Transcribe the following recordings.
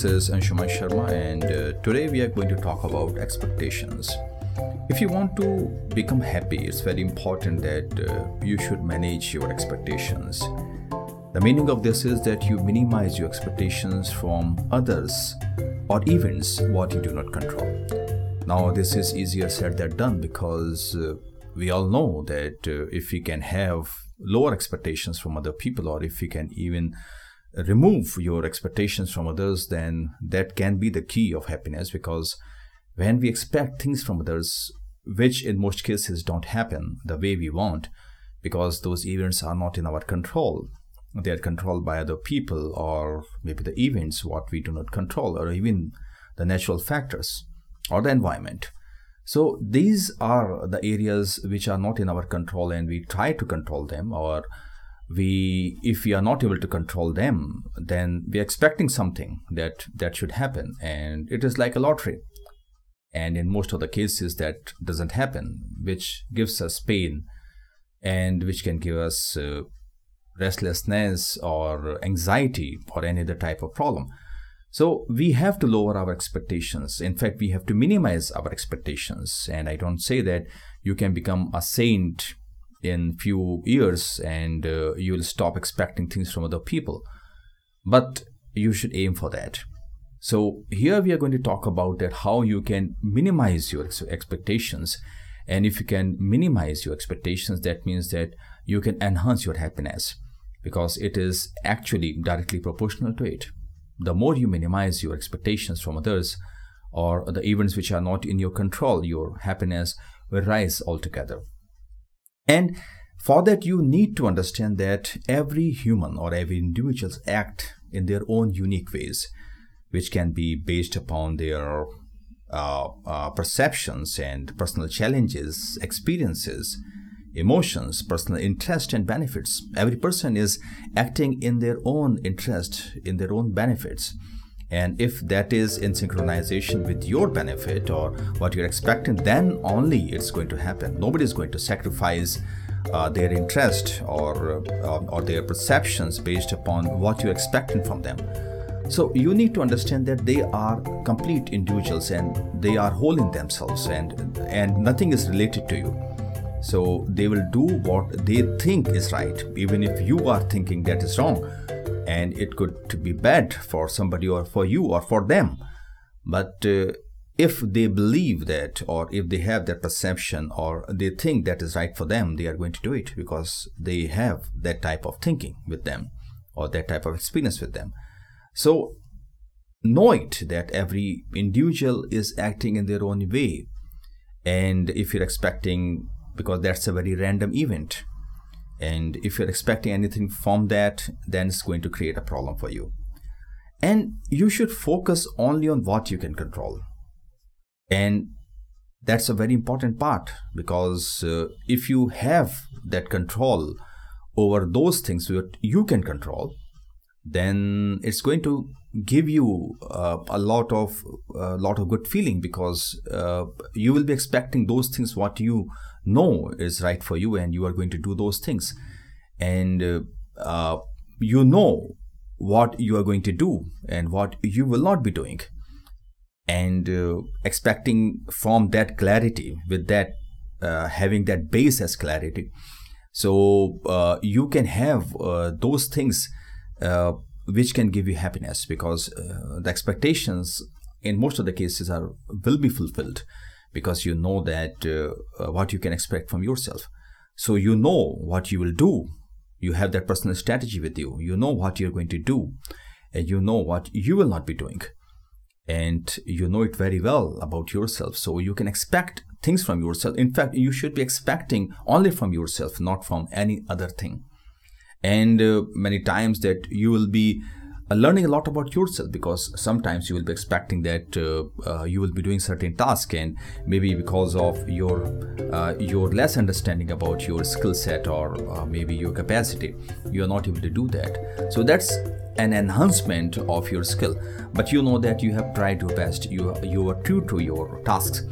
This is Anshuman Sharma, and uh, today we are going to talk about expectations. If you want to become happy, it's very important that uh, you should manage your expectations. The meaning of this is that you minimize your expectations from others or events what you do not control. Now, this is easier said than done because uh, we all know that uh, if we can have lower expectations from other people, or if we can even remove your expectations from others, then that can be the key of happiness because when we expect things from others, which in most cases don't happen the way we want, because those events are not in our control, they are controlled by other people or maybe the events what we do not control or even the natural factors or the environment. So these are the areas which are not in our control and we try to control them or we if we are not able to control them then we're expecting something that that should happen and it is like a lottery and in most of the cases that doesn't happen which gives us pain and which can give us uh, restlessness or anxiety or any other type of problem. So we have to lower our expectations. In fact, we have to minimize our expectations. And I don't say that you can become a saint in few years and uh, you will stop expecting things from other people. But you should aim for that. So here we are going to talk about that how you can minimize your expectations. And if you can minimize your expectations, that means that you can enhance your happiness because it is actually directly proportional to it. The more you minimize your expectations from others or the events which are not in your control, your happiness will rise altogether. And for that, you need to understand that every human or every individual act in their own unique ways, which can be based upon their uh, uh, perceptions and personal challenges, experiences, emotions, personal interest, and benefits. Every person is acting in their own interest, in their own benefits. And if that is in synchronization with your benefit or what you're expecting, then only it's going to happen. Nobody is going to sacrifice uh, their interest or, uh, or their perceptions based upon what you're expecting from them. So you need to understand that they are complete individuals and they are whole in themselves and and nothing is related to you so they will do what they think is right, even if you are thinking that is wrong. And it could be bad for somebody or for you or for them. But uh, if they believe that, or if they have that perception, or they think that is right for them, they are going to do it because they have that type of thinking with them or that type of experience with them. So know it that every individual is acting in their own way. And if you're expecting because that's a very random event. And if you're expecting anything from that, then it's going to create a problem for you. And you should focus only on what you can control. And that's a very important part because uh, if you have that control over those things that you can control, then it's going to give you uh, a lot of a lot of good feeling because uh, you will be expecting those things what you know is right for you and you are going to do those things. And uh, uh, you know what you are going to do and what you will not be doing. And uh, expecting from that clarity with that uh, having that base as clarity. So uh, you can have uh, those things which can give you happiness because the expectations in most of the cases are will be fulfilled because you know that uh, uh, what you can expect from yourself. So you know what you will do. You have that personal strategy with you. You know what you're going to do, and you know what you will not be doing. And you know it very well about yourself. So you can expect things from yourself. In fact, you should be expecting only from yourself, not from any other thing. And uh, many times that you will be learning a lot about yourself because sometimes you will be expecting that uh, uh, you will be doing certain tasks and maybe because of your uh, your less understanding about your skill set or uh, maybe your capacity you are not able to do that. So that's an enhancement of your skill. But you know that you have tried your best. You you are true to your tasks.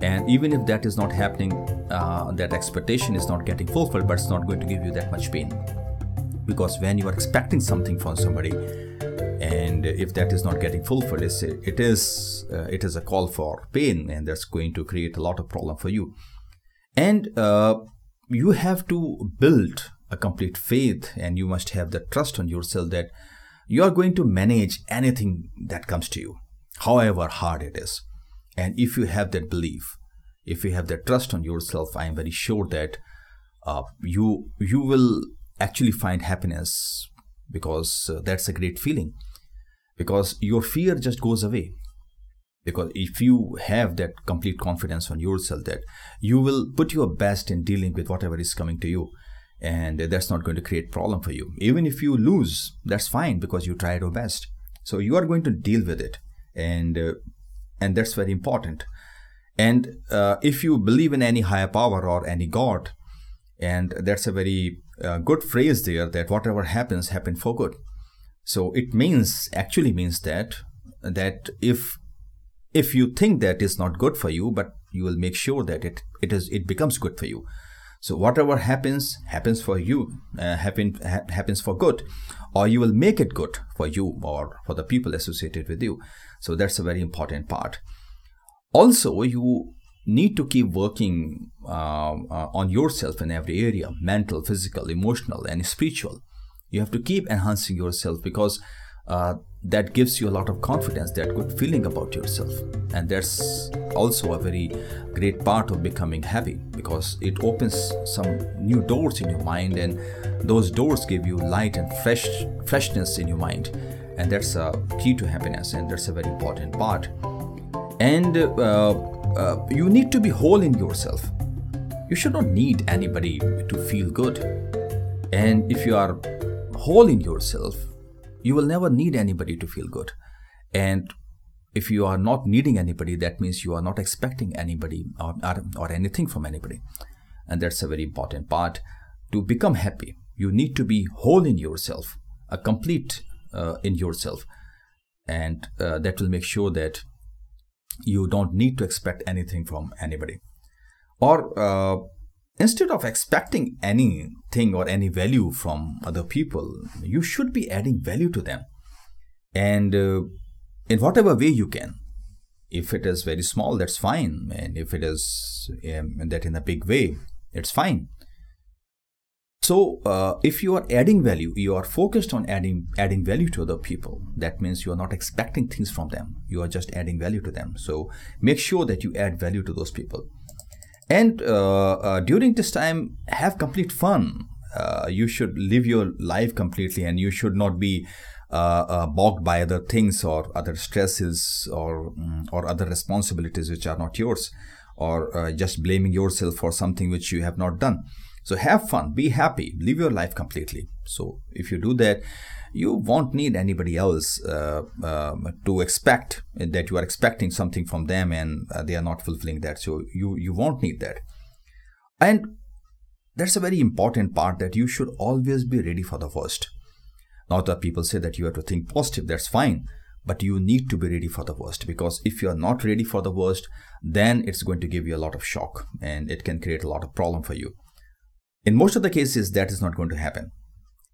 And even if that is not happening uh, that expectation is not getting fulfilled but it's not going to give you that much pain. Because when you are expecting something from somebody and if that is not getting fulfilled it is uh, it is a call for pain and that's going to create a lot of problem for you. And uh, you have to build a complete faith and you must have the trust on yourself that you are going to manage anything that comes to you however hard it is. And if you have that belief if you have that trust on yourself i am very sure that uh, you you will actually find happiness because uh, that's a great feeling because your fear just goes away. Because if you have that complete confidence on yourself that you will put your best in dealing with whatever is coming to you and that's not going to create problem for you. Even if you lose that's fine because you tried your best. So you are going to deal with it and uh, and that's very important. And uh, if you believe in any higher power or any god and that's a very uh, good phrase there that whatever happens happen for good so it means actually means that that if if you think that is not good for you but you will make sure that it it is it becomes good for you. So whatever happens happens for you uh, happen ha- happens for good or you will make it good for you or for the people associated with you. So that's a very important part. Also you need to keep working uh, uh, on yourself in every area mental physical emotional and spiritual you have to keep enhancing yourself because uh, that gives you a lot of confidence that good feeling about yourself. And that's also a very great part of becoming happy because it opens some new doors in your mind and those doors give you light and fresh freshness in your mind. And that's a key to happiness and that's a very important part. And uh, uh, you need to be whole in yourself. You should not need anybody to feel good. And if you are whole in yourself you will never need anybody to feel good. And if you are not needing anybody that means you are not expecting anybody or, or, or anything from anybody. And that's a very important part. To become happy you need to be whole in yourself a complete uh, in yourself. And uh, that will make sure that you don't need to expect anything from anybody. Or uh, instead of expecting anything or any value from other people you should be adding value to them. And uh, in whatever way you can. If it is very small that's fine. And if it is um, that in a big way it's fine. So uh, if you are adding value you are focused on adding adding value to other people that means you are not expecting things from them. You are just adding value to them. So make sure that you add value to those people and uh, uh, during this time have complete fun. Uh, you should live your life completely and you should not be uh, uh, bogged by other things or other stresses or mm, or other responsibilities which are not yours or uh, just blaming yourself for something which you have not done. So have fun be happy live your life completely so if you do that you won't need anybody else uh, uh, to expect that you are expecting something from them and uh, they are not fulfilling that. So you you won't need that. And that's a very important part that you should always be ready for the worst. Not that people say that you have to think positive that's fine but you need to be ready for the worst because if you are not ready for the worst then it's going to give you a lot of shock and it can create a lot of problem for you. In most of the cases that is not going to happen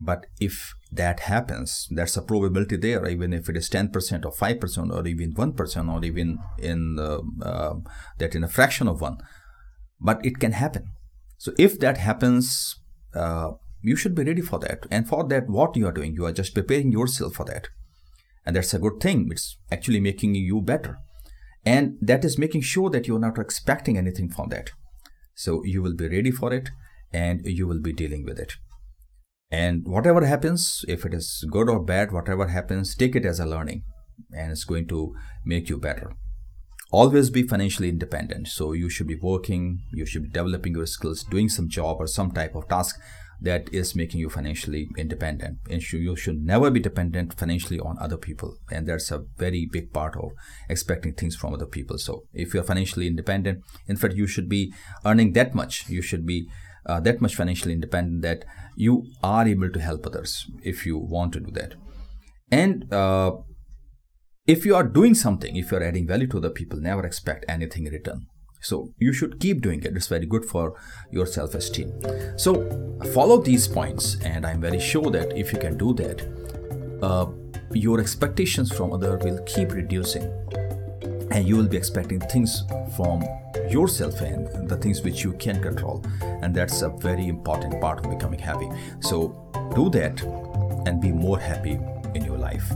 but if that happens, there's a probability there, even if it is 10% or 5% or even 1% or even in uh, uh, that in a fraction of one. But it can happen. So if that happens, uh, you should be ready for that. And for that, what you are doing, you are just preparing yourself for that. And that's a good thing. It's actually making you better. And that is making sure that you're not expecting anything from that. So you will be ready for it and you will be dealing with it. And whatever happens, if it is good or bad, whatever happens, take it as a learning and it's going to make you better. Always be financially independent. So you should be working, you should be developing your skills, doing some job or some type of task that is making you financially independent. And you should never be dependent financially on other people. And that's a very big part of expecting things from other people. So if you're financially independent, in fact, you should be earning that much. You should be uh, that much financially independent that you are able to help others if you want to do that. And uh, if you are doing something if you are adding value to the people never expect anything in return. So you should keep doing it. It's very good for your self-esteem. So follow these points and i'm very sure that if you can do that uh, your expectations from other will keep reducing and you will be expecting things from yourself and the things which you can control and that's a very important part of becoming happy. So do that and be more happy in your life